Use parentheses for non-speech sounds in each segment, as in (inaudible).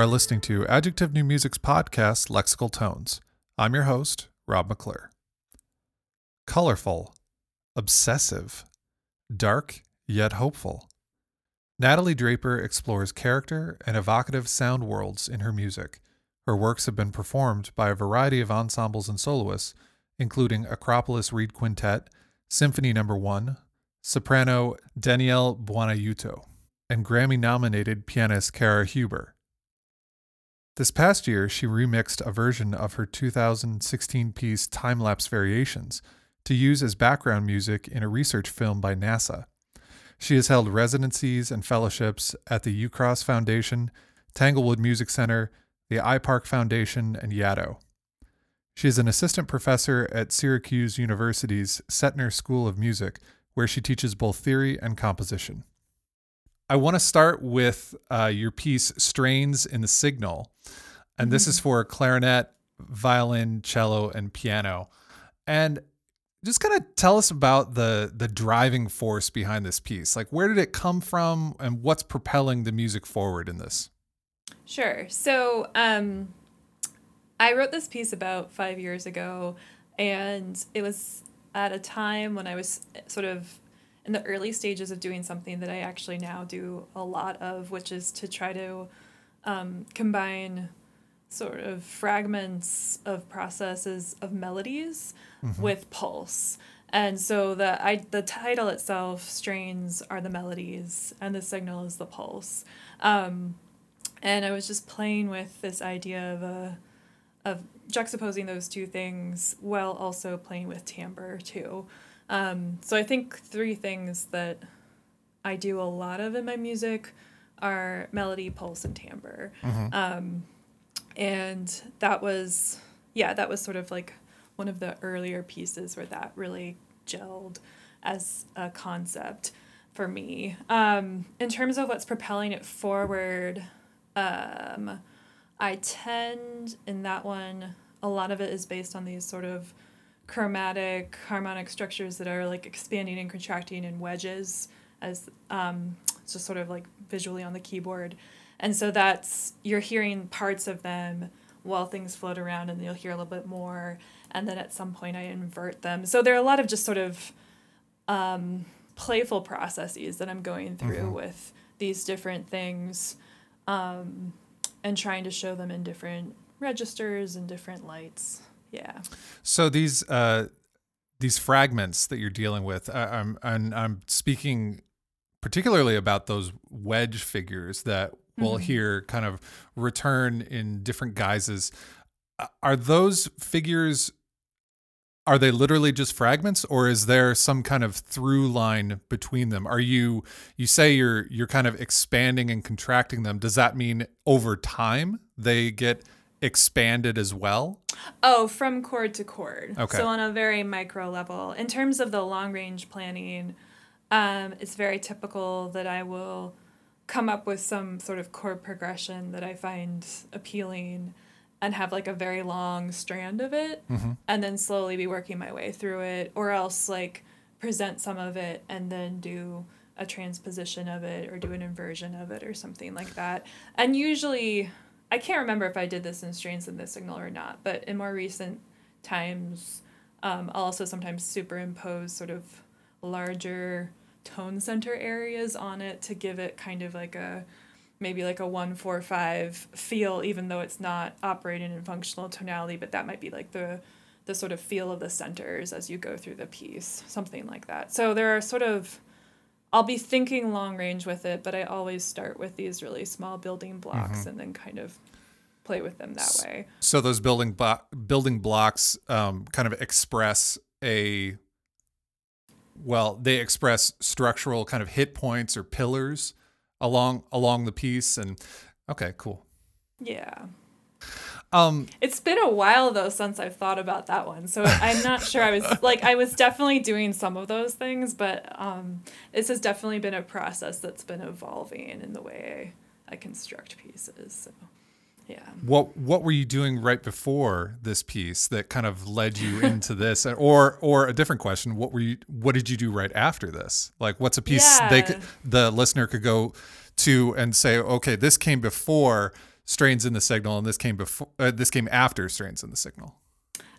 are listening to Adjective New Music's podcast, Lexical Tones. I'm your host, Rob McClure. Colorful, obsessive, dark yet hopeful. Natalie Draper explores character and evocative sound worlds in her music. Her works have been performed by a variety of ensembles and soloists, including Acropolis Reed Quintet, Symphony No. 1, soprano Danielle Buonaiuto, and Grammy nominated pianist Kara Huber. This past year, she remixed a version of her 2016 piece Time Lapse Variations to use as background music in a research film by NASA. She has held residencies and fellowships at the UCross Foundation, Tanglewood Music Center, the iPark Foundation, and Yaddo. She is an assistant professor at Syracuse University's Setnor School of Music, where she teaches both theory and composition. I want to start with uh, your piece, Strains in the Signal. And mm-hmm. this is for clarinet, violin, cello, and piano. And just kind of tell us about the the driving force behind this piece. Like where did it come from and what's propelling the music forward in this? Sure. So um I wrote this piece about 5 years ago and it was at a time when I was sort of in the early stages of doing something that I actually now do a lot of, which is to try to um, combine sort of fragments of processes of melodies mm-hmm. with pulse. And so the I the title itself, strains are the melodies, and the signal is the pulse. Um, and I was just playing with this idea of a of juxtaposing those two things while also playing with timbre too. Um, so I think three things that I do a lot of in my music are melody, pulse, and timbre. Mm-hmm. Um, and that was yeah that was sort of like one of the earlier pieces where that really gelled as a concept for me um, in terms of what's propelling it forward um, i tend in that one a lot of it is based on these sort of chromatic harmonic structures that are like expanding and contracting in wedges as um, just sort of like visually on the keyboard and so that's, you're hearing parts of them while things float around and you'll hear a little bit more. And then at some point I invert them. So there are a lot of just sort of um, playful processes that I'm going through mm-hmm. with these different things um, and trying to show them in different registers and different lights. Yeah. So these, uh, these fragments that you're dealing with, uh, I'm, I'm, I'm speaking particularly about those wedge figures that we'll mm-hmm. hear kind of return in different guises. Are those figures are they literally just fragments or is there some kind of through line between them are you you say you're you're kind of expanding and contracting them does that mean over time they get expanded as well oh from chord to chord okay so on a very micro level in terms of the long range planning um, it's very typical that i will come up with some sort of chord progression that I find appealing and have like a very long strand of it mm-hmm. and then slowly be working my way through it or else like present some of it and then do a transposition of it or do an inversion of it or something like that. And usually I can't remember if I did this in strains in the signal or not, but in more recent times um, I'll also sometimes superimpose sort of larger tone center areas on it to give it kind of like a maybe like a 145 feel even though it's not operating in functional tonality but that might be like the the sort of feel of the centers as you go through the piece something like that. So there are sort of I'll be thinking long range with it but I always start with these really small building blocks mm-hmm. and then kind of play with them that way so those building blo- building blocks um, kind of express a well, they express structural kind of hit points or pillars along along the piece and okay, cool. Yeah. Um it's been a while though since I've thought about that one. So I'm not sure I was (laughs) like I was definitely doing some of those things, but um this has definitely been a process that's been evolving in the way I, I construct pieces. So yeah. What what were you doing right before this piece that kind of led you into this, (laughs) or or a different question? What were you? What did you do right after this? Like, what's a piece yeah. they could, the listener could go to and say, okay, this came before, Strains in the Signal, and this came before. Uh, this came after Strains in the Signal.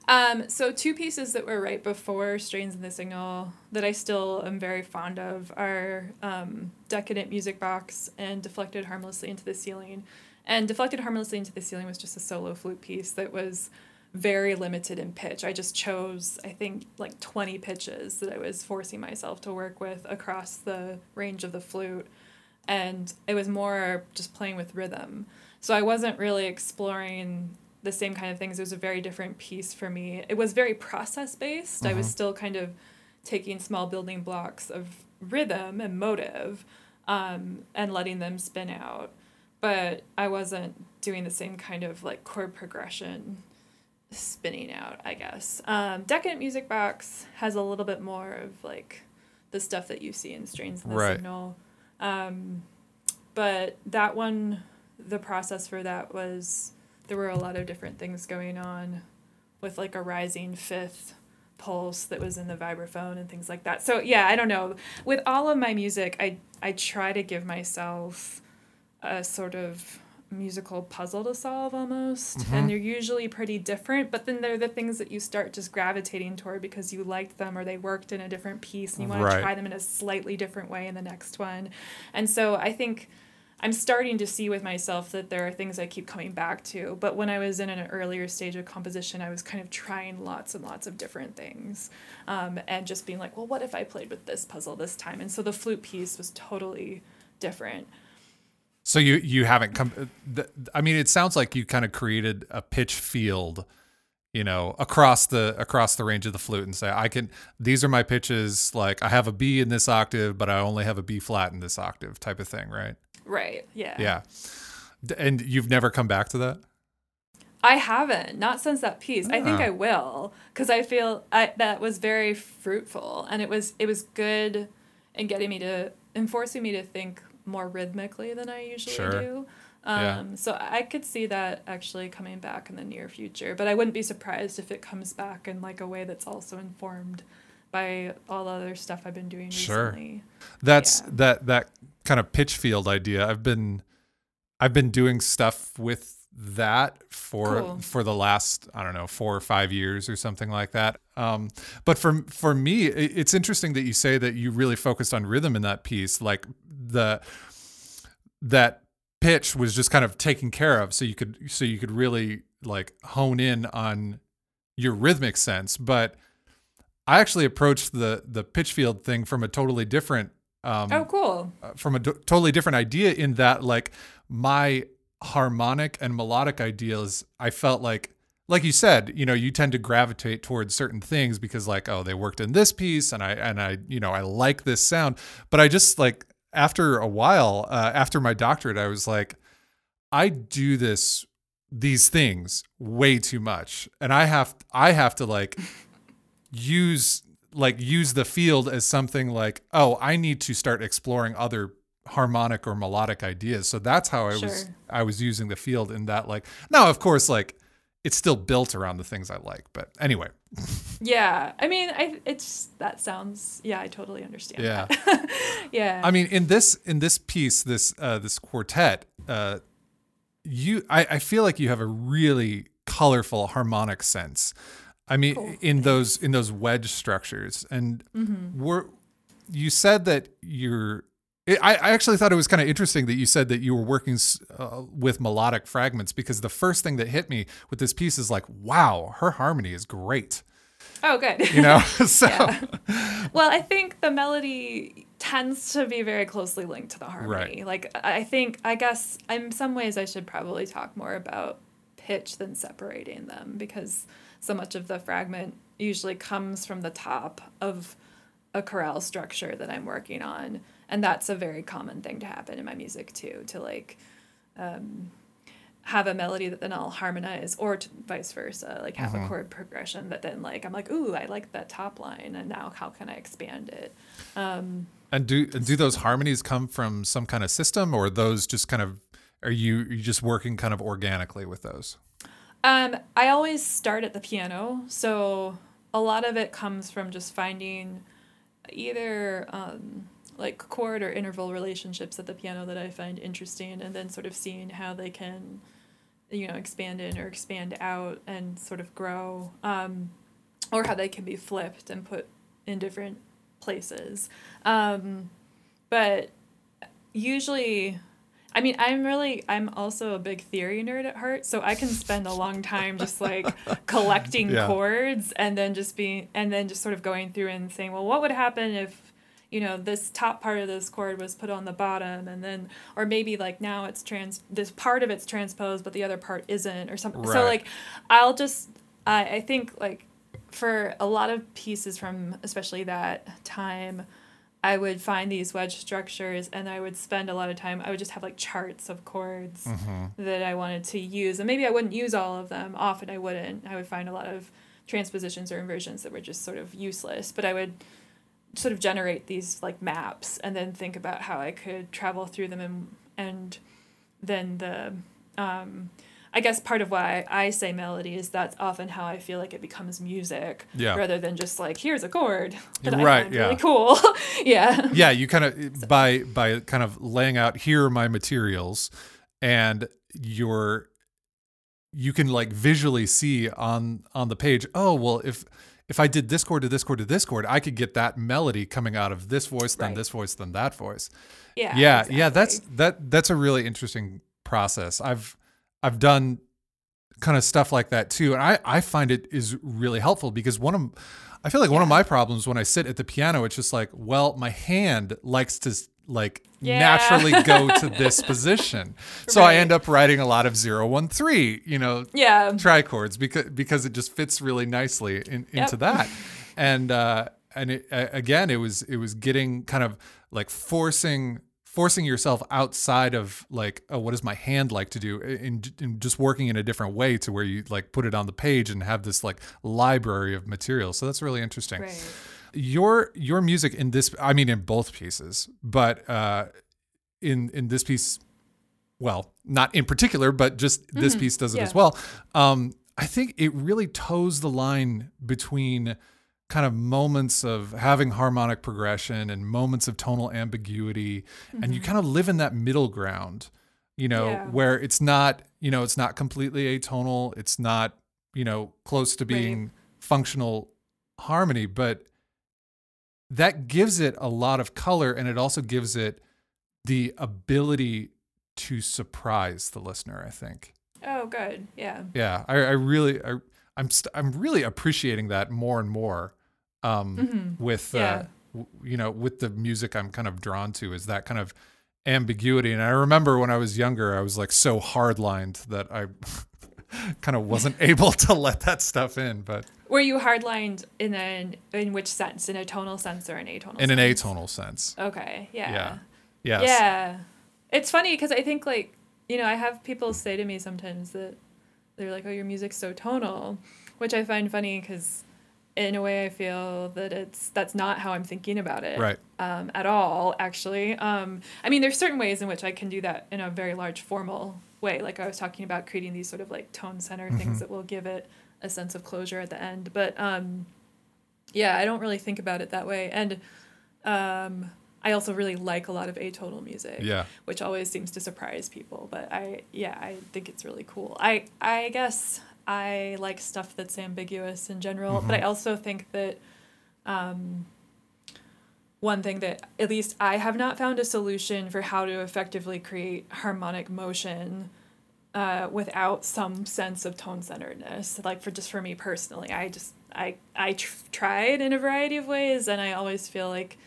Um, so two pieces that were right before Strains in the Signal that I still am very fond of are um, Decadent Music Box and Deflected Harmlessly into the Ceiling. And Deflected Harmlessly into the Ceiling was just a solo flute piece that was very limited in pitch. I just chose, I think, like 20 pitches that I was forcing myself to work with across the range of the flute. And it was more just playing with rhythm. So I wasn't really exploring the same kind of things. It was a very different piece for me. It was very process based. I was still kind of taking small building blocks of rhythm and motive um, and letting them spin out. But I wasn't doing the same kind of like chord progression spinning out, I guess. Um, Decadent Music Box has a little bit more of like the stuff that you see in Strains in the Right. Signal. Um, but that one, the process for that was there were a lot of different things going on with like a rising fifth pulse that was in the vibraphone and things like that. So yeah, I don't know. With all of my music, I I try to give myself a sort of musical puzzle to solve almost and mm-hmm. they're usually pretty different but then they're the things that you start just gravitating toward because you liked them or they worked in a different piece and you want Right. to try them in a slightly different way in the next one and so i think i'm starting to see with myself that there are things i keep coming back to but when i was in an earlier stage of composition i was kind of trying lots and lots of different things um, and just being like well what if i played with this puzzle this time and so the flute piece was totally different So you you haven't come. th- I mean, it sounds like you kind of created a pitch field, you know, across the across the range of the flute, and say, I can. These are my pitches. Like I have a B in this octave, but I only have a B flat in this octave, type of thing, right? Right yeah Yeah. D- And you've never come back to that. I haven't, not since that piece. I think Ah. I will, because I feel I, that was very fruitful, and it was it was good in getting me to enforcing me to think more rhythmically than I usually Sure. do. Um, Yeah. So I could see that actually coming back in the near future, but I wouldn't be surprised if it comes back in like a way that's also informed by all the other stuff I've been doing Sure. recently. That's Yeah. that that kind of pitch field idea. I've been I've been doing stuff with that for Cool. for the last I don't know four or five years or something like that. Um, but for for me, it's interesting that you say that you really focused on rhythm in that piece. Like the that pitch was just kind of taken care of, so you could so you could really like hone in on your rhythmic sense. But I actually approached the the pitch field thing from a totally different um, Oh, cool. uh, from a d- totally different idea in that like my harmonic and melodic ideas i felt like like you said you know you tend to gravitate towards certain things because like oh they worked in this piece and i and i you know i like this sound but i just like after a while uh, after my doctorate i was like i do this these things way too much and i have i have to like use like use the field as something like oh i need to start exploring other harmonic or melodic ideas so that's how i was i was using the field in that like now of course like it's still built around the things i like but anyway (laughs) Yeah, I mean, I it's that sounds. Yeah, I totally understand. Yeah. that. (laughs) yeah. i mean in this in this piece this uh this quartet uh you i i feel like you have a really colorful harmonic sense i mean Cool. in those in those wedge structures and Mm-hmm. were you said that you're I, I actually thought it was kind of interesting that you said that you were working uh, with melodic fragments because the first thing that hit me with this piece is like, wow, her harmony is great. oh, good. You know, (laughs) (laughs) so Well, I think the melody tends to be very closely linked to the harmony. Right. Like I think I guess in some ways I should probably talk more about pitch than separating them because so much of the fragment usually comes from the top of a chorale structure that I'm working on. And that's a very common thing to happen in my music too, to like um, have a melody that then I'll harmonize, or to, vice versa, like have a chord progression that then like I'm like, ooh, I like that top line, and now how can I expand it? Um, and do do those harmonies come from some kind of system or those just kind of are you are you just working kind of organically with those? Um, I always start at the piano, so a lot of it comes from just finding either um, like chord or interval relationships at the piano that I find interesting, and then sort of seeing how they can you know, expand in or expand out and sort of grow, um, or how they can be flipped and put in different places. Um, but usually, I mean, I'm really, I'm also a big theory nerd at heart, so I can spend a long time just like (laughs) collecting Yeah. chords and then just being, and then just sort of going through and saying, well, what would happen if, you know, this top part of this chord was put on the bottom, and then, or maybe like now it's trans, this part of it's transposed, but the other part isn't, or something. So like, I'll just, I, I think like for a lot of pieces from especially that time i would find these wedge structures and i would spend a lot of time i would just have like charts of chords that i wanted to use and maybe i wouldn't use all of them often i wouldn't. I would find a lot of transpositions or inversions that were just sort of useless but i would sort of generate these like maps and then think about how i could travel through them and and then the um, I guess part of why I say melody is that's often how I feel like it becomes music, Yeah. rather than just like here's a chord that Right, I find yeah. really cool. (laughs) yeah, yeah you kind of by by kind of laying out here are my materials and you're you can like visually see on on the page oh well if if i did this chord to this chord to this chord i could get that melody coming out of this voice then Right. this voice then that voice yeah, yeah yeah that's that that's a really interesting process i've i've done kind of stuff like that too and i i find it is really helpful because one of i feel like one of my problems when i sit at the piano it's just like well my hand likes to like Yeah. naturally (laughs) go to this position. So i end up writing a lot of 013 you know yeah, trichords because because it just fits really nicely in, into Yep. that. And uh and it, again it was it was getting kind of like forcing forcing yourself outside of like oh what does my hand like to do in, in just working in a different way to where you like put it on the page and have this like library of material so that's really interesting right. your your music in this i mean in both pieces but uh in in this piece well not in particular but just this piece does it yeah. as well um i think it really toes the line between kind of moments of having harmonic progression and moments of tonal ambiguity and you mm-hmm. kind of live in that middle ground you know Yeah. where it's not you know it's not completely atonal it's not you know close to being functional harmony but that gives it a lot of color and it also gives it the ability to surprise the listener i think Oh, good. Yeah. yeah i, I really I, i'm st- i'm really appreciating that more and more um with uh Yeah. w- you know with the music i'm kind of drawn to is that kind of ambiguity and i remember when i was younger i was like so hardlined that i (laughs) kind of wasn't (laughs) able to let that stuff in but Were you hardlined in an in which sense? In a tonal sense or an atonal? in an atonal sense Okay. Yeah. yeah yes Yeah. It's funny because I think like you know I have people say to me sometimes that they're like, "Oh, your music's so tonal," which I find funny because in a way I feel that it's that's not how I'm thinking about it. right um, at all, actually. Um, I mean, there's certain ways in which I can do that in a very large formal way. Like I was talking about creating these sort of like tone center things that will give it a sense of closure at the end. But um, yeah, I don't really think about it that way. And um, I also really like a lot of atonal music yeah which always seems to surprise people. But I, yeah, I think it's really cool. I, I guess I like stuff that's ambiguous in general, but I also think that um, one thing that at least I have not found a solution for how to effectively create harmonic motion uh, without some sense of tone centeredness. Like for just for me personally, I just I I tr- tried in a variety of ways, and I always feel like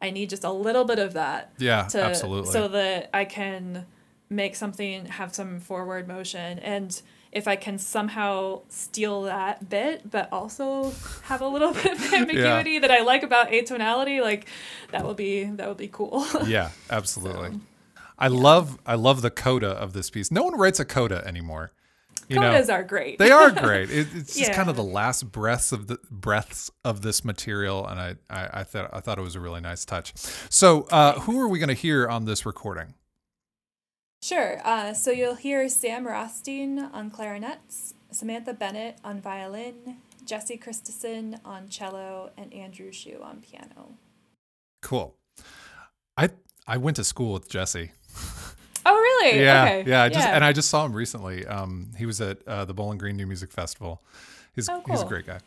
I need just a little bit of that yeah to absolutely. so that I can make something have some forward motion. And if I can somehow steal that bit but also have a little (laughs) bit of ambiguity that I like about atonality like that will be that would be cool. (laughs) yeah absolutely. I love i love the coda of this piece. No one writes a coda anymore you Codas know are great. they are great. It, it's just kind of the last breaths of the breaths of this material and i i, I thought i thought it was a really nice touch. So uh who are we going to hear on this recording Sure. Uh, so you'll hear Sam Rothstein on clarinets, Samantha Bennett on violin, Jesse Christensen on cello, and Andrew Shu on piano. cool i i went to school with jesse Oh, really? Yeah, Okay. yeah. I just and I just saw him recently. Um, he was at uh, the Bowling Green New Music Festival. He's Oh, he's a great guy.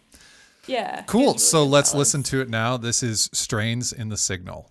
yeah. Cool. so let's listen to it now. This is Strains in the Signal.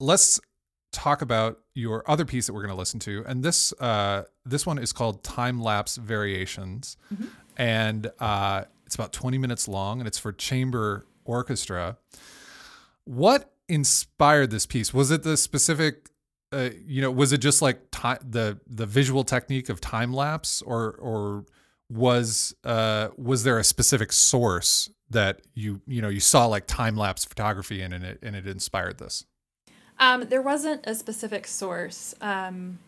Let's talk about your other piece that we're going to listen to, and this uh, this one is called Time Lapse Variations, Mm-hmm. and uh, it's about twenty minutes long, and it's for chamber orchestra. What inspired this piece? Was it the specific? Uh, you know, was it just like ti the the visual technique of time lapse, or or was uh was there a specific source that you you know you saw like time lapse photography in and it and it inspired this? Um, there wasn't a specific source. Um,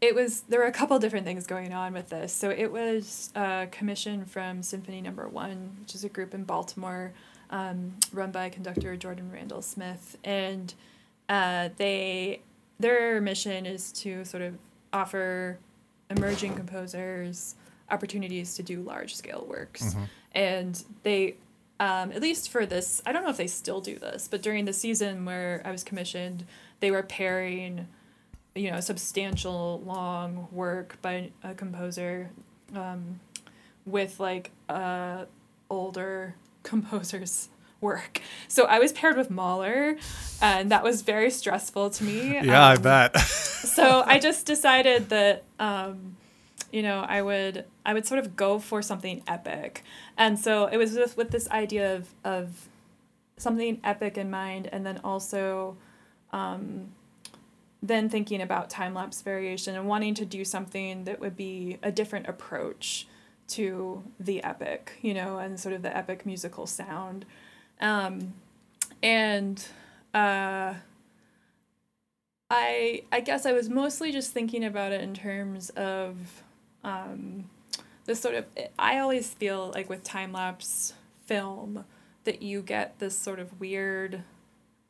it was there were a couple different things going on with this. So it was a commission from Symphony Number One, which is a group in Baltimore, um, run by conductor Jordan Randall Smith, and uh, they their mission is to sort of offer emerging composers opportunities to do large scale works, and they um, at least for this, I don't know if they still do this, but during the season where I was commissioned, they were pairing, you know, substantial long work by a composer um, with like uh, older (laughs) composers' work. So I was paired with Mahler, and that was very stressful to me. (laughs) Yeah, um, I bet. so (laughs) I just decided that um, you know I would I would sort of go for something epic, and so it was with, with this idea of of something epic in mind, and then also um, then thinking about time lapse variation and wanting to do something that would be a different approach to the epic, you know, and sort of the epic musical sound, um, and. Uh, I I guess I was mostly just thinking about it in terms of um, this sort of. I always feel like with time lapse film that you get this sort of weird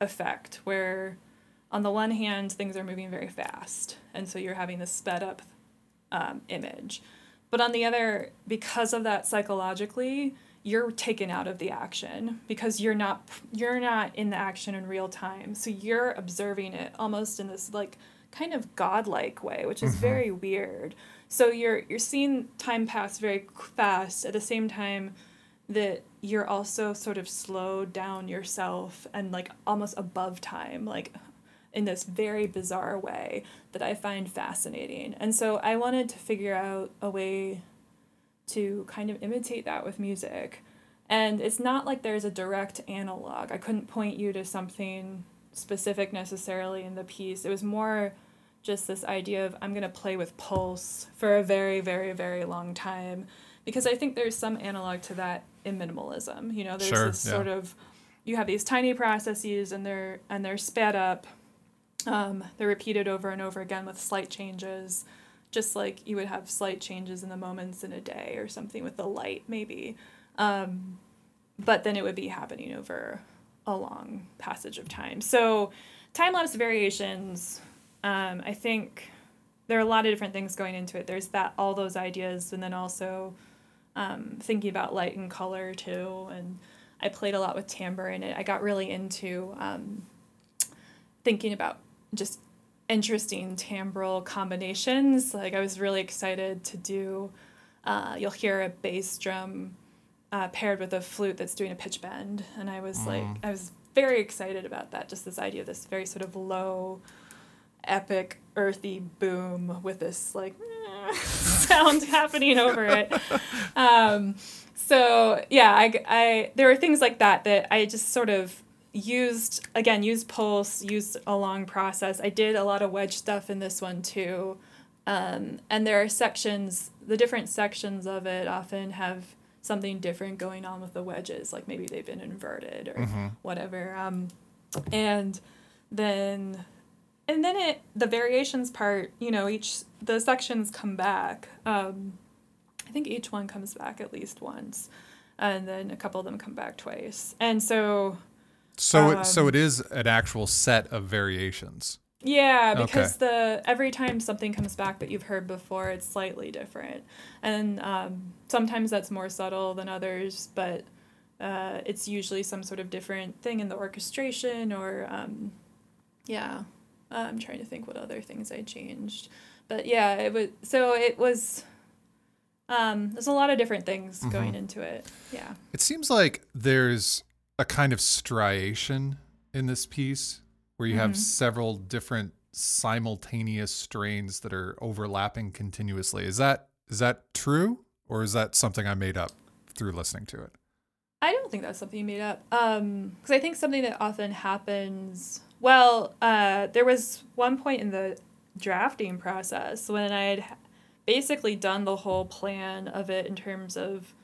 effect where, on the one hand, things are moving very fast, and so you're having this sped up um, image, but on the other, because of that psychologically, you're taken out of the action because you're not you're not in the action in real time so you're observing it almost in this like kind of godlike way which is mm-hmm. very weird so you're you're seeing time pass very fast at the same time that you're also sort of slowed down yourself and like almost above time like in this very bizarre way that I find fascinating. And so I wanted to figure out a way to kind of imitate that with music. And it's not like there's a direct analog. I couldn't point you to something specific necessarily in the piece. It was more just this idea of I'm going to play with pulse for a very, very, very long time. Because I think there's some analog to that in minimalism. You know, there's Sure, this yeah. sort of you have these tiny processes and they're and they're sped up. Um, they're repeated over and over again with slight changes just like you would have slight changes in the moments in a day or something with the light maybe um, but then it would be happening over a long passage of time so time lapse variations um, i think there are a lot of different things going into it there's that all those ideas and then also um, thinking about light and color too and i played a lot with timbre in it i got really into um, thinking about just interesting timbral combinations. Like I was really excited to do. Uh, you'll hear a bass drum uh, paired with a flute that's doing a pitch bend, and I was like, I was very excited about that. Just this idea of this very sort of low, epic, earthy boom with this like (laughs) sound (laughs) happening over it. Um, so yeah, I, I there were things like that that I just sort of used again used pulse used a long process i did a lot of wedge stuff in this one too um, and there are sections the different sections of it often have something different going on with the wedges like maybe they've been inverted or whatever um, and then and then it the variations part you know each the sections come back um, i think each one comes back at least once and then a couple of them come back twice and so So it, so Um, it is an actual set of variations. Yeah, Okay. because the every time something comes back that you've heard before, it's slightly different, and um, sometimes that's more subtle than others, but uh, it's usually some sort of different thing in the orchestration or um, yeah. Uh, I'm trying to think what other things I changed, but yeah, it was so it was. Um, there's a lot of different things Mm-hmm. going into it. Yeah. It seems like there's a kind of striation in this piece. Where you have several different simultaneous strains that are overlapping continuously. Is that is that true or is that something I made up through listening to it? I don't think that's something you made up. Um, because I think something that often happens. Well, uh, there was one point in the drafting process when I had basically done the whole plan of it in terms of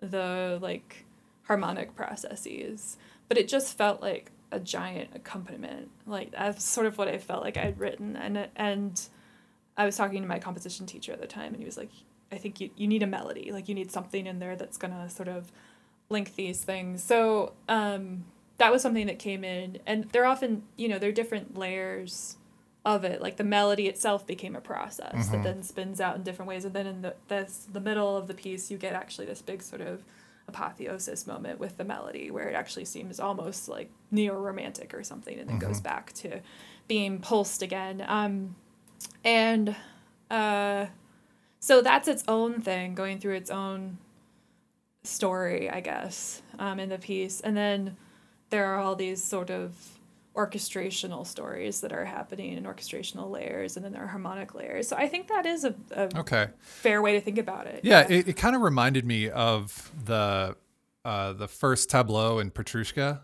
the like harmonic processes, but it just felt like a giant accompaniment. Like that's sort of what I felt like I'd written, and and I was talking to my composition teacher at the time, and he was like, "I think you you need a melody. Like you need something in there that's gonna sort of link these things." So um, that was something that came in, and they're often you know they're different layers of it like the melody itself became a process Mm-hmm. that then spins out in different ways and then in the this the middle of the piece you get actually this big sort of apotheosis moment with the melody where it actually seems almost like neo-romantic or something and then Mm-hmm. goes back to being pulsed again um, and uh, so that's its own thing going through its own story i guess um, in the piece and then there are all these sort of orchestrational stories that are happening in orchestrational layers and then there are harmonic layers. So i think that is a, a Okay. fair way to think about it. Yeah, it, it kind of reminded me of the uh, the first tableau in Petrushka.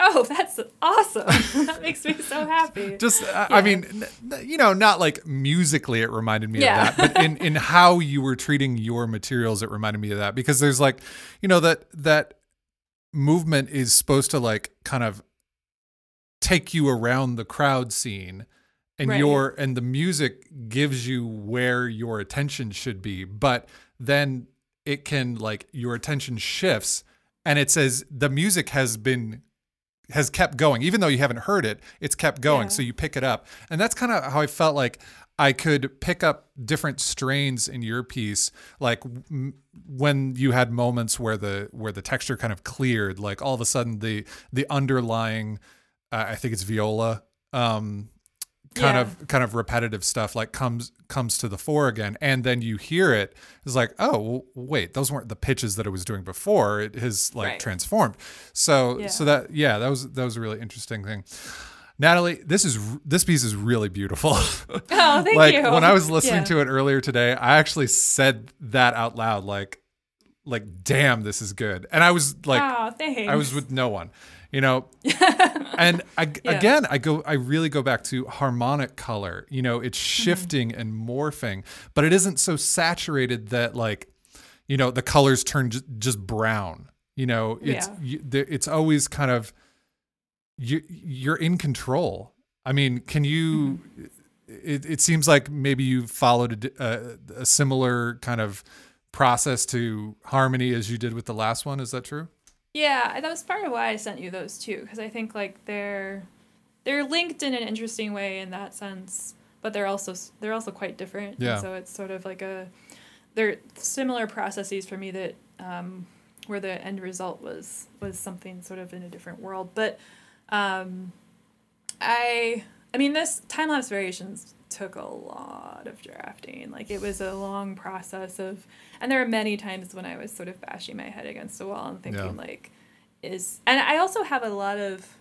oh that's awesome. (laughs) That makes me so happy. (laughs) Just, I I mean, you know, not like musically it reminded me Yeah. of that, but in, (laughs) in how you were treating your materials, it reminded me of that. Because there's like, you know, that that movement is supposed to like kind of take you around the crowd scene and Right. your and the music gives you where your attention should be but then it can like your attention shifts and it says the music has been has kept going even though you haven't heard it it's kept going Yeah. so you pick it up and that's kind of how i felt like i could pick up different strains in your piece like m- when you had moments where the where the texture kind of cleared like all of a sudden the the underlying uh, i think it's viola um kind Yeah. of kind of repetitive stuff like comes comes to the fore again. And then you hear it it's like oh well, wait those weren't the pitches that it was doing before. It has like Right. transformed. So Yeah. so that yeah that was that was a really interesting thing. Natalie this is this piece is really beautiful. (laughs) Oh thank like you. when i was listening Yeah. to it earlier today i actually said that out loud like like damn this is good. And i was like oh I was with no one, you know. (laughs) and I, Yeah. again, I go, I really go back to harmonic color. You know, it's Mm-hmm. shifting and morphing, but it isn't so saturated that like, you know, the colors turn j- just brown. You know, it's Yeah. you, it's always kind of you you're in control. I mean, can you? Mm-hmm. It, it seems like maybe you followed a similar kind of process to harmony as you did with the last one. Is that true? Yeah, that was part of why I sent you those too, because I think like they're they're linked in an interesting way in that sense, but they're also they're also quite different. and Yeah. so it's sort of like a they're similar processes for me that um, where the end result was was something sort of in a different world. But um, I I mean this time lapse variations took a lot of drafting. Like it was a long process of and there were many times when I was sort of bashing my head against the wall and thinking Yeah. like is and I also have a lot of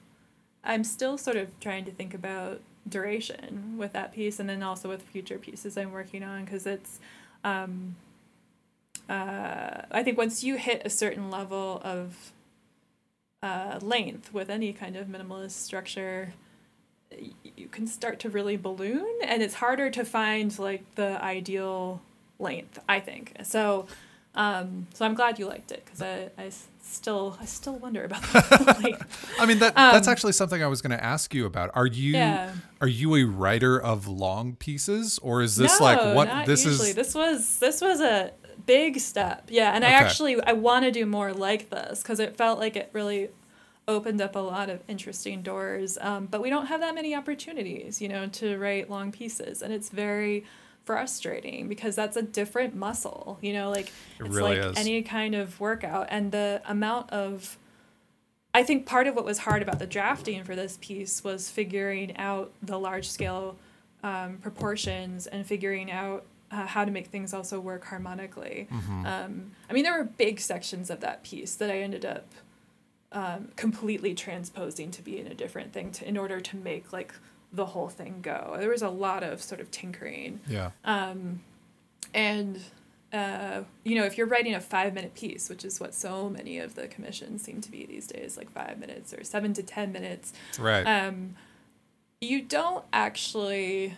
I'm still sort of trying to think about duration with that piece and then also with future pieces I'm working on because it's um uh I think once you hit a certain level of uh, length with any kind of minimalist structure you can start to really balloon and it's harder to find like the ideal length i think so um so i'm glad you liked it because I, I still i still wonder about the (laughs) (laughs) length I mean that that's Um, actually something I was going to ask you about. Are you Yeah. are you a writer of long pieces or is this like what this usually. is this was this was a big step yeah and i actually i want to do more like this because it felt like it really opened up a lot of interesting doors um, but we don't have that many opportunities you know to write long pieces and it's very frustrating because that's a different muscle you know like It it's really like is. any kind of workout and the amount of I think part of what was hard about the drafting for this piece was figuring out the large scale um, proportions and figuring out uh, how to make things also work harmonically. Mm-hmm. Um, I mean, there were big sections of that piece that I ended up um, completely transposing to be in a different thing to in order to make like the whole thing go. There was a lot of sort of tinkering. Yeah. Um, and uh, you know, if you're writing a five minute piece, which is what so many of the commissions seem to be these days, like five minutes or seven to ten minutes, Right. um, you don't actually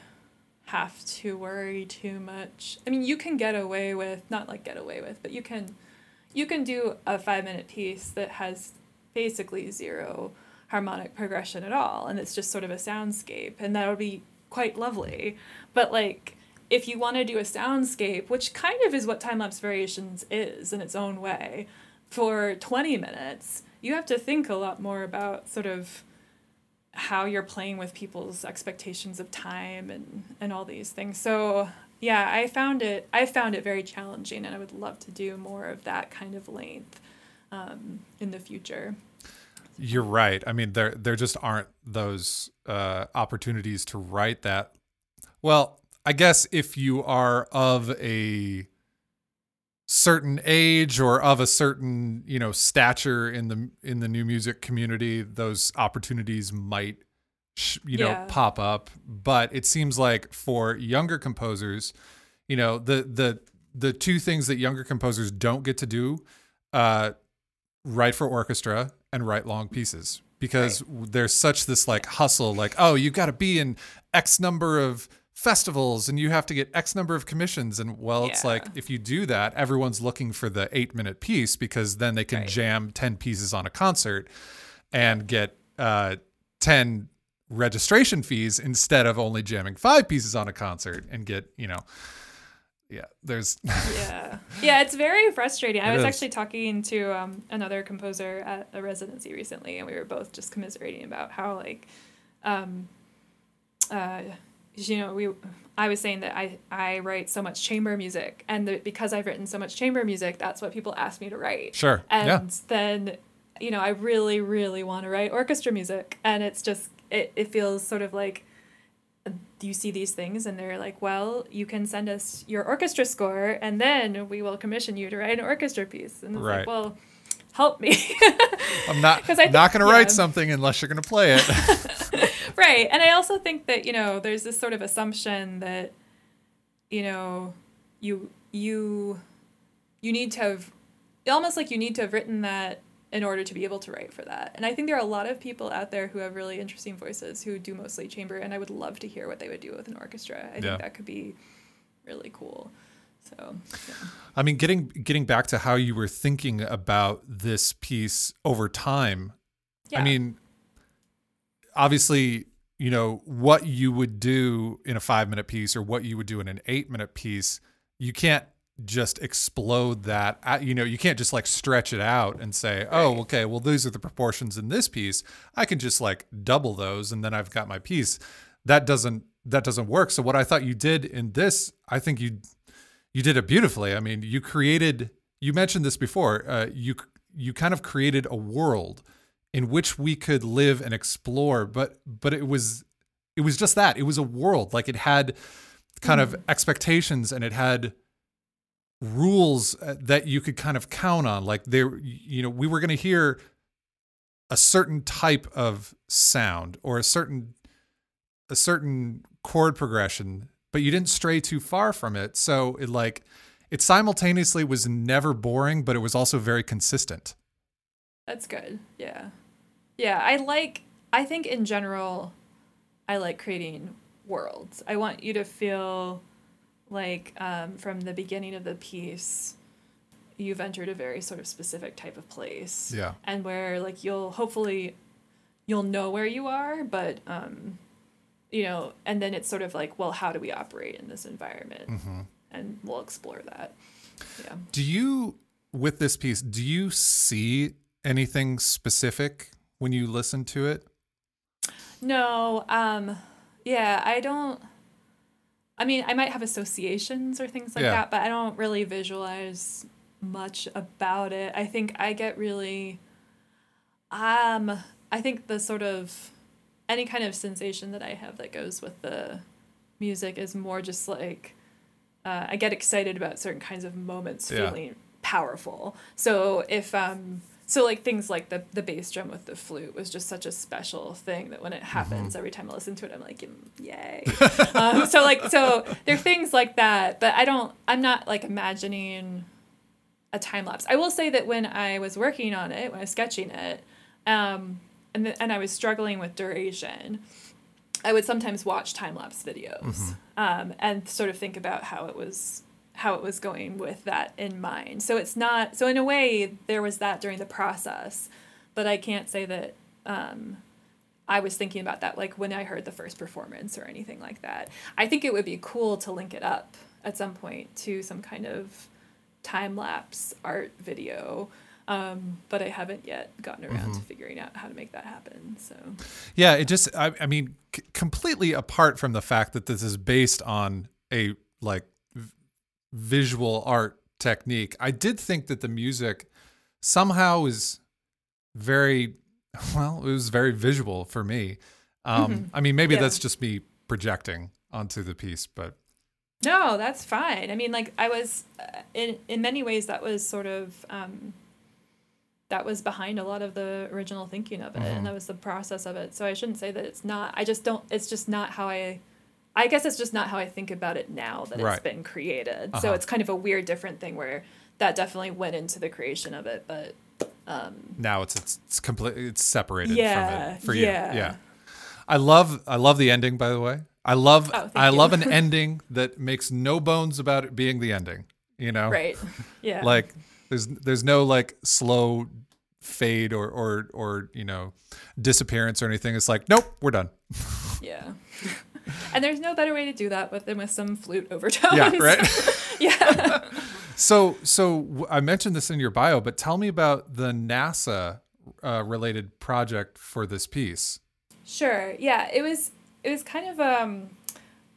have to worry too much. I mean, you can get away with not like get away with, but you can you can do a five minute piece that has basically zero harmonic progression at all, and it's just sort of a soundscape, and that'll be quite lovely. But like if you want to do a soundscape, which kind of is what time lapse variations is in its own way, for 20 minutes, you have to think a lot more about sort of how you're playing with people's expectations of time and and all these things. So yeah, I found it I found it very challenging, and I would love to do more of that kind of length um, in the future. You're right. I mean, there there just aren't those uh, opportunities to write that. Well, I guess if you are of a certain age or of a certain you know stature in the in the new music community, those opportunities might sh- you know Yeah. pop up. But it seems like for younger composers, you know the the the two things that younger composers don't get to do. Uh, write for orchestra and write long pieces because there's such this like hustle like oh you got to be in x number of festivals and you have to get x number of commissions. And well it's like if you do that everyone's looking for the 8 minute piece because then they can Right. jam 10 pieces on a concert and get uh 10 registration fees instead of only jamming 5 pieces on a concert and get you know yeah there's (laughs) yeah. Yeah it's very frustrating. I was is. actually talking to um, another composer at a residency recently and we were both just commiserating about how like um uh you know we i was saying that i i write so much chamber music and that because i've written so much chamber music that's what people ask me to write. Sure. And yeah then you know i really really want to write orchestra music and it's just it, it feels sort of like you see these things? And they're like well you can send us your orchestra score and then we will commission you to write an orchestra piece. And it's Right. like well help me. (laughs) I'm not (laughs) 'Cause I thi- not going to write yeah. something unless you're going to play it. (laughs) Right. And i also think that you know there's this sort of assumption that you know you you you need to have almost like you need to have written that in order to be able to write for that and i think there are a lot of people out there who have really interesting voices who do mostly chamber and i would love to hear what they would do with an orchestra i Yeah. think that could be really cool so yeah. I mean, getting getting back to how you were thinking about this piece over time. I mean, obviously, you know what you would do in a five minute piece or what you would do in an eight minute piece. You can't just explode that. uh, You know, you can't just like stretch it out and say, "Oh, okay, well, these are the proportions in this piece. I can just like double those, and then I've got my piece." That doesn't that doesn't work. So what I thought you did in this, I think you you did it beautifully. I mean, you created. You mentioned this before. Uh, you you kind of created a world in which we could live and explore. But but it was it was just that. It was a world. Like it had kind of expectations and it had rules uh, that you could kind of count on. Like there, you know, we were going to hear a certain type of sound or a certain a certain chord progression, but you didn't stray too far from it. So it like it simultaneously was never boring, but it was also very consistent. That's good. Yeah. Yeah, I like I think in general I like creating worlds. I want you to feel like um, from the beginning of the piece you've entered a very sort of specific type of place. Yeah. And where like you'll hopefully you'll know where you are, but um you know, and then it's sort of like, well, how do we operate in this environment? Mm-hmm. And we'll explore that. Yeah. Do you, with this piece, do you see anything specific when you listen to it? No, um, yeah, I don't. I mean, I might have associations or things like Yeah. that, but I don't really visualize much about it. I think I get really. Um, I think the sort of any kind of sensation that I have that goes with the music is more just like uh, I get excited about certain kinds of moments Yeah. feeling powerful. So if um so like things like the the bass drum with the flute was just such a special thing that when it happens Mm-hmm. every time I listen to it I'm like "Mm, yay. (laughs) um, so like so there are things like that, but I don't I'm not like imagining a time lapse. I will say that when I was working on it, when I was sketching it, um, and the, and I was struggling with duration, I would sometimes watch time lapse videos um, and sort of think about how it was how it was going with that in mind. So it's not so in a way there was that during the process, but I can't say that um, I was thinking about that like when I heard the first performance or anything like that. I think it would be cool to link it up at some point to some kind of time lapse art video. Um, but I haven't yet gotten around to figuring out how to make that happen. So Yeah, it just I, I mean c- completely apart from the fact that this is based on a like visual art technique. I did think that the music somehow is very (laughs) well, it was very visual for me. Um I mean maybe Yeah. that's just me projecting onto the piece, but No, that's fine. I mean, like I was uh, in in many ways that was sort of um, that was behind a lot of the original thinking of it, Mhm. and that was the process of it. So I shouldn't say that it's not. I just don't. It's just not how I. I guess it's just not how I think about it now that it's been created. Uh-huh. So it's kind of a weird, different thing where that definitely went into the creation of it, but um, now it's it's, it's completely it's separated yeah, from it for you. Yeah. I love I love the ending by the way. I love Oh, I you. love an (laughs) ending that makes no bones about it being the ending, you know? right, yeah, (laughs) Like there's there's no like slow fade or or or you know disappearance or anything. It's like nope, we're done. (laughs) yeah. (laughs) and there's no better way to do that but than with some flute overtones. Yeah, right. (laughs) yeah. so so I mentioned this in your bio, but tell me about the NASA uh, related project for this piece. Sure. Yeah, it was it was kind of um,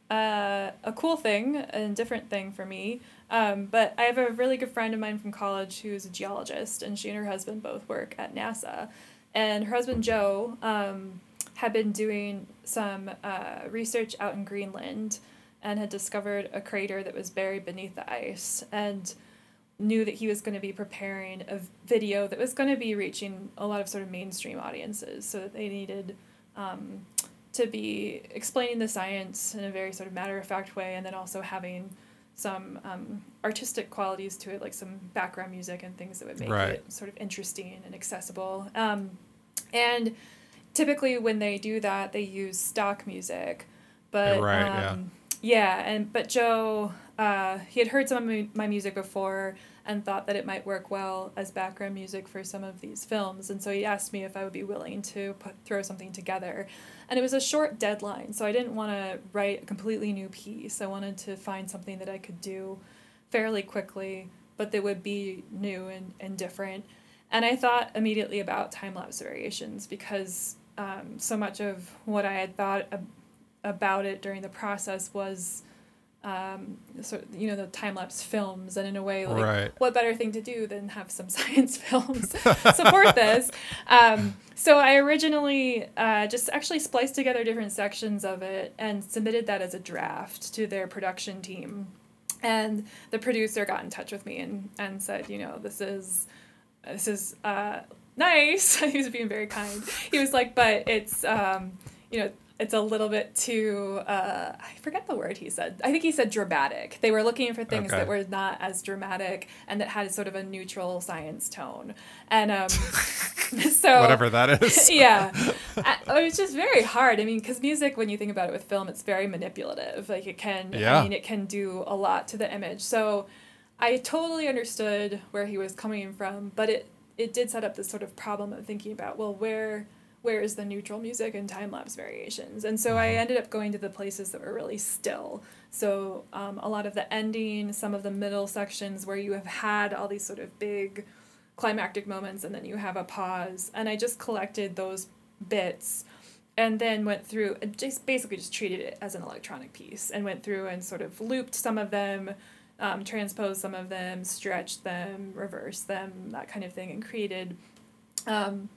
uh, a cool thing and different thing for me. Um, but I have a really good friend of mine from college who's a geologist, and she and her husband both work at NASA. And her husband Joe um, had been doing some uh, research out in Greenland, and had discovered a crater that was buried beneath the ice, and knew that he was going to be preparing a video that was going to be reaching a lot of sort of mainstream audiences. So that they needed um, to be explaining the science in a very sort of matter of fact way, and then also having some um, artistic qualities to it, like some background music and things that would make Right. it sort of interesting and accessible. Um, and typically, when they do that, they use stock music, but Right, yeah. um, yeah, and but Joe, uh, he had heard some of my, my music before and thought that it might work well as background music for some of these films, and so he asked me if I would be willing to put, throw something together, and it was a short deadline, so I didn't want to write a completely new piece. I wanted to find something that I could do fairly quickly, but that would be new and, and different. And I thought immediately about time lapse variations because um, so much of what I had thought ab- about it during the process was um, you know the time lapse films, and in a way, like Right. what better thing to do than have some (laughs) science films support this? Um, so I originally uh, just actually spliced together different sections of it and submitted that as a draft to their production team. And the producer got in touch with me and, and said, you know, this is this is uh, nice. (laughs) he was being very kind. He was like, but it's um, you know, it's a little bit too uh, I forget the word he said. I think he said dramatic. They were looking for things Okay. that were not as dramatic and that had sort of a neutral science tone. And um, (laughs) so Whatever that (laughs) is. yeah, I, it was just very hard. I mean, because music, when you think about it with film, it's very manipulative. Like it can, Yeah. I mean, it can do a lot to the image. So I totally understood where he was coming from, but it it did set up this sort of problem of thinking about well, where where is the neutral music and time lapse variations? And so I ended up going to the places that were really still. So um, a lot of the ending, some of the middle sections where you have had all these sort of big climactic moments and then you have a pause and i just collected those bits and then went through and just basically just treated it as an electronic piece and went through and sort of looped some of them um, transposed some of them stretched them reversed them that kind of thing and created um,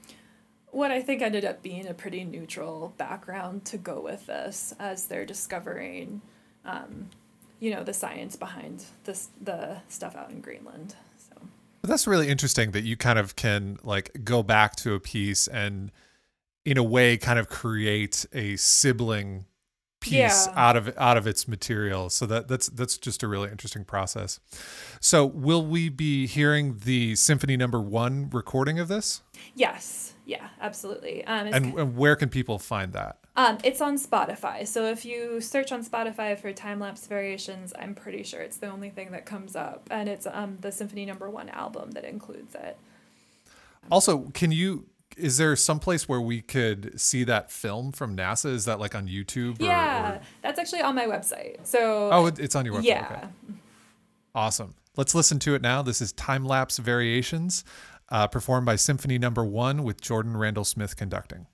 what i think ended up being a pretty neutral background to go with this as they're discovering um, you know the science behind this the stuff out in greenland so. But that's really interesting that you kind of can like go back to a piece and in a way kind of create a sibling piece Yeah. out of out of its material. So that that's that's just a really interesting process. So will we be hearing the symphony number 1 recording of this? Yes. Yeah, absolutely. Um, And, and where can people find that? um, it's on Spotify. So if you search on Spotify for time lapse variations, I'm pretty sure it's the only thing that comes up, and it's um, the Symphony Number One album that includes it. Also, can you is there some place where we could see that film from NASA? Is that like on YouTube? Or, yeah, or- that's actually on my website. So oh, it's on your website. yeah, Okay. Awesome. Let's listen to it now. This is Time Lapse Variations, uh, performed by Symphony Number One with Jordan Randall Smith conducting.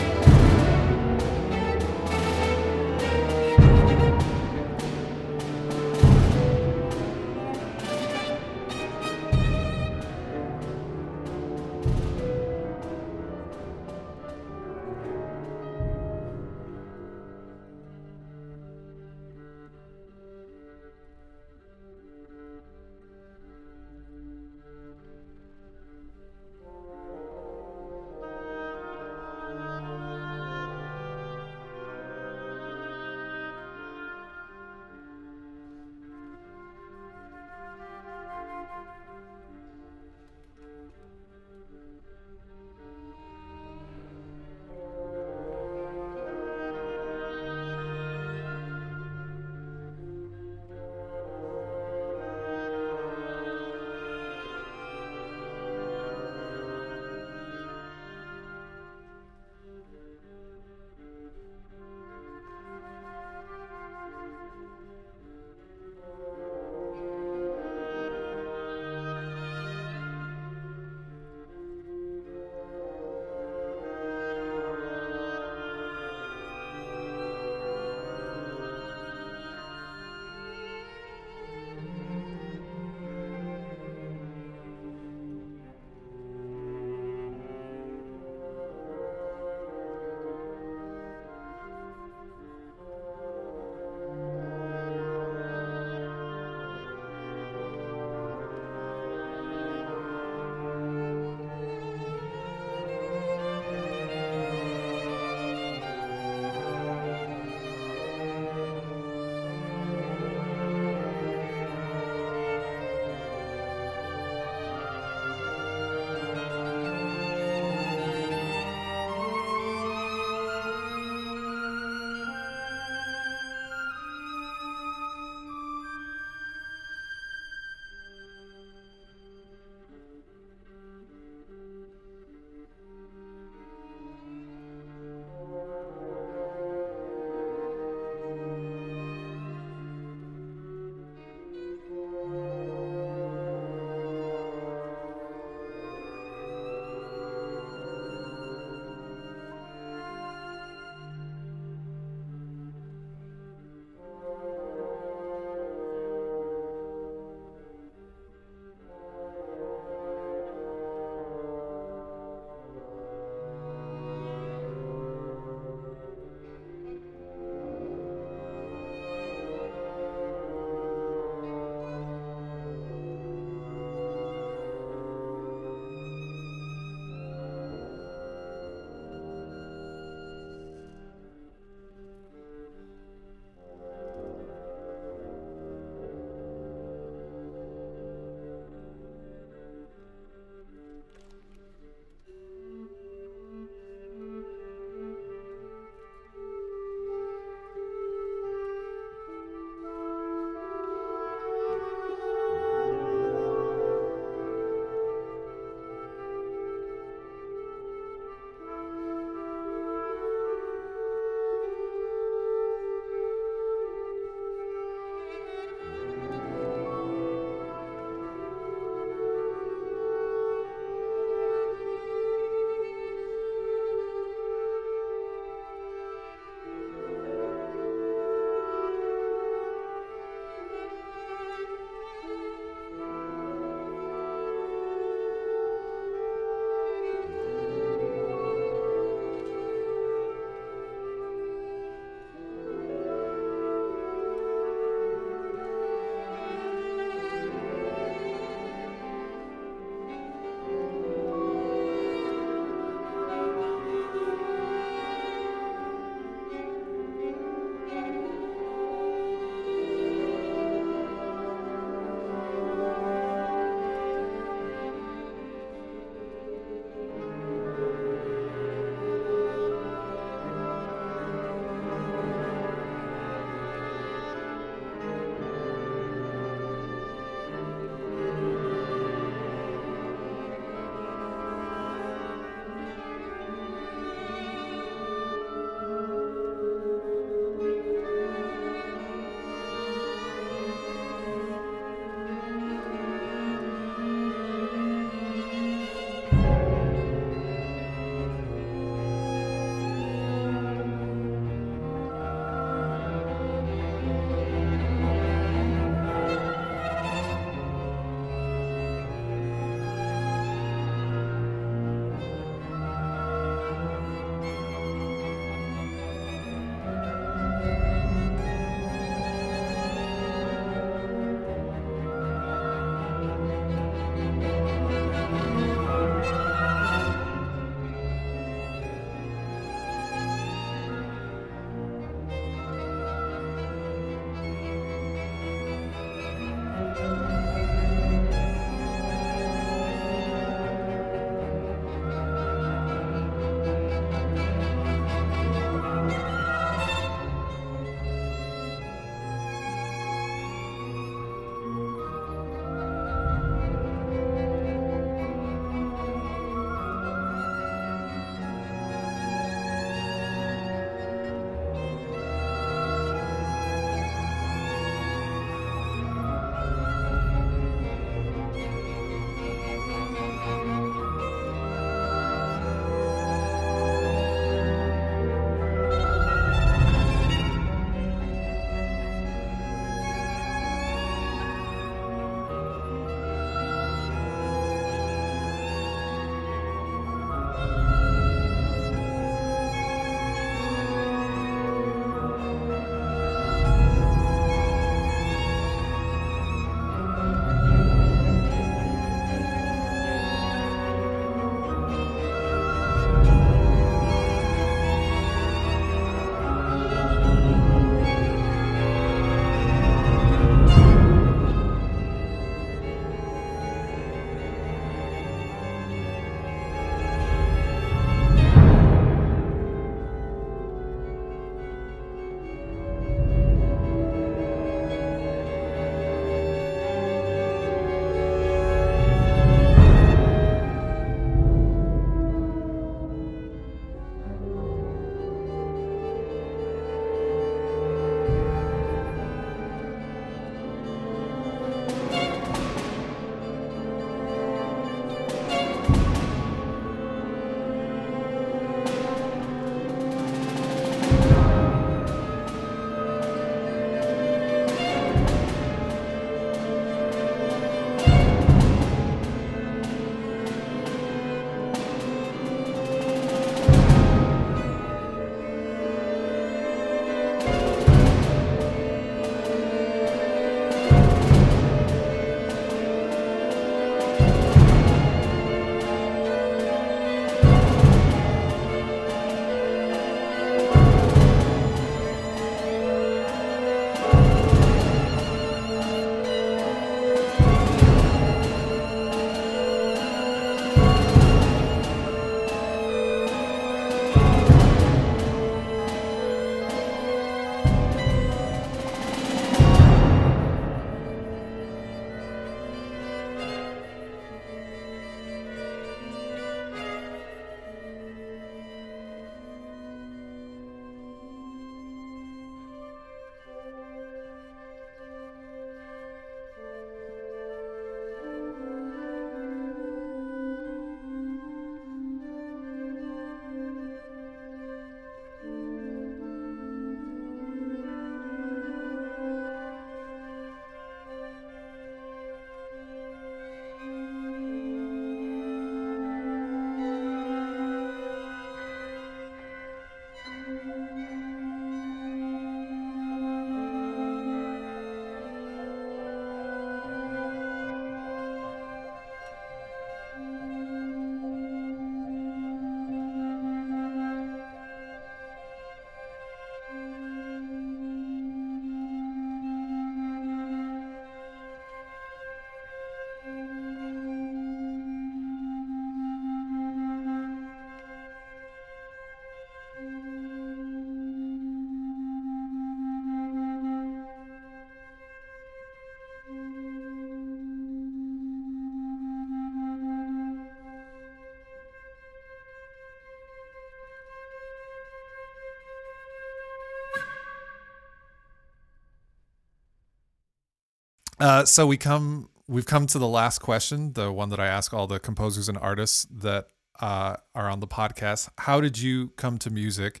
Uh, so we come we've come to the last question, the one that I ask all the composers and artists that uh, are on the podcast. How did you come to music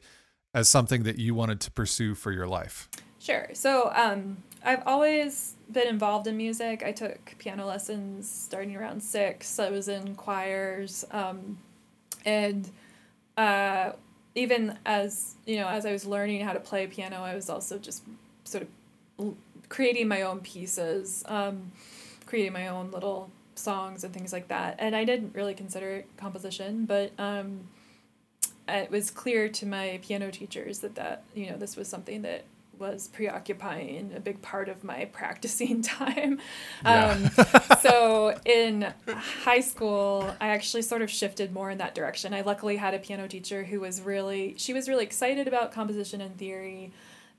as something that you wanted to pursue for your life? Sure. So um, I've always been involved in music. I took piano lessons starting around six. I was in choirs, um, and uh, even as you know, as I was learning how to play piano, I was also just sort of creating my own pieces, um, creating my own little songs and things like that. And I didn't really consider it composition, but um, it was clear to my piano teachers that that you know this was something that was preoccupying a big part of my (laughs) practicing time. Yeah. Um, so in high school, I actually sort of shifted more in that direction. I luckily had a piano teacher who was really, she was really excited about composition and theory,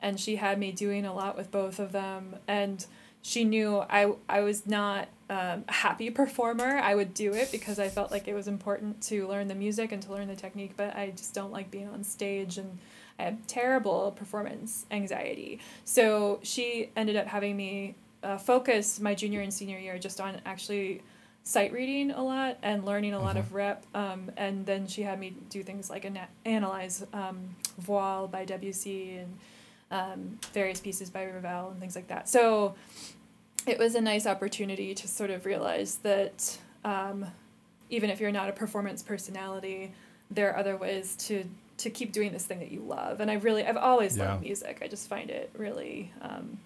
and she had me doing a lot with both of them. And she knew I, I was not um, a happy performer. I would do it because I felt like it was important to learn the music and to learn the technique, but I just don't like being on stage and I have terrible performance anxiety. So she ended up having me uh, focus my junior and senior year just on actually sight reading a lot and learning a lot of mm-hmm. rep. Um, and then she had me do things like ana- analyze um, Voiles by Debussy and um, various pieces by Ravel and things like that. So it was a nice opportunity to sort of realize that um, even if you're not a performance personality, there are other ways to to keep doing this thing that you love. And I really, I've always yeah. loved music. I just find it really, um,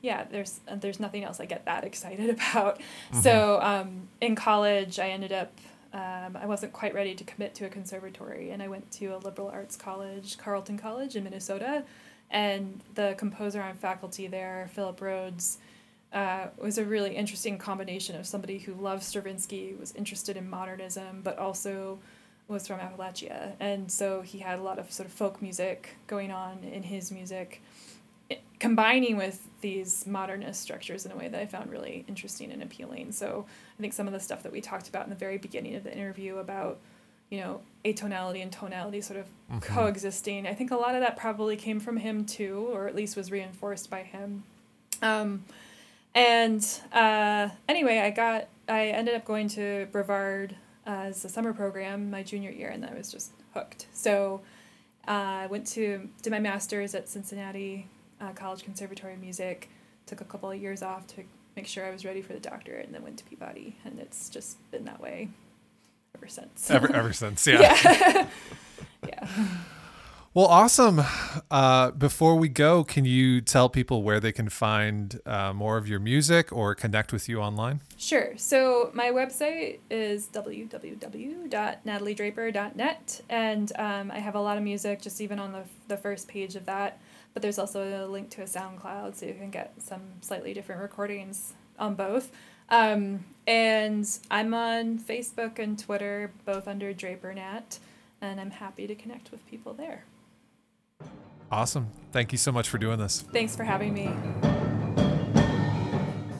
yeah. There's there's nothing else I get that (laughs) excited about. Mm-hmm. So um, in college, I ended up. Um, I wasn't quite ready to commit to a conservatory, and I went to a liberal arts college, Carleton College in Minnesota, and the composer on faculty there, Philip Rhodes. Uh, was a really interesting combination of somebody who loved Stravinsky, was interested in modernism, but also was from Appalachia, and so he had a lot of sort of folk music going on in his music, combining with these modernist structures in a way that I found really interesting and appealing. So I think some of the stuff that we talked about in the very beginning of the interview about, you know, atonality and tonality sort of mm-hmm. coexisting, I think a lot of that probably came from him too, or at least was reinforced by him. Um, and uh, anyway, I got I ended up going to Brevard as a summer program my junior year, and I was just hooked. So uh, I went to did my master's at Cincinnati uh, College Conservatory of Music. Took a couple of years off to make sure I was ready for the doctorate, and then went to Peabody, and it's just been that way ever since. Ever ever since, yeah. yeah. (laughs) yeah. Well, awesome. Uh, before we go, can you tell people where they can find uh, more of your music or connect with you online? Sure. So, my website is www.nataliedraper.net, and um, I have a lot of music just even on the, the first page of that. But there's also a link to a SoundCloud, so you can get some slightly different recordings on both. Um, and I'm on Facebook and Twitter, both under DraperNat, and I'm happy to connect with people there. Awesome. Thank you so much for doing this. Thanks for having me.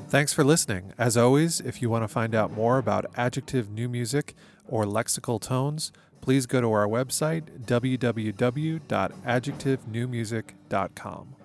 Thanks for listening. As always, if you want to find out more about adjective new music or lexical tones, please go to our website, www.adjectivenewmusic.com.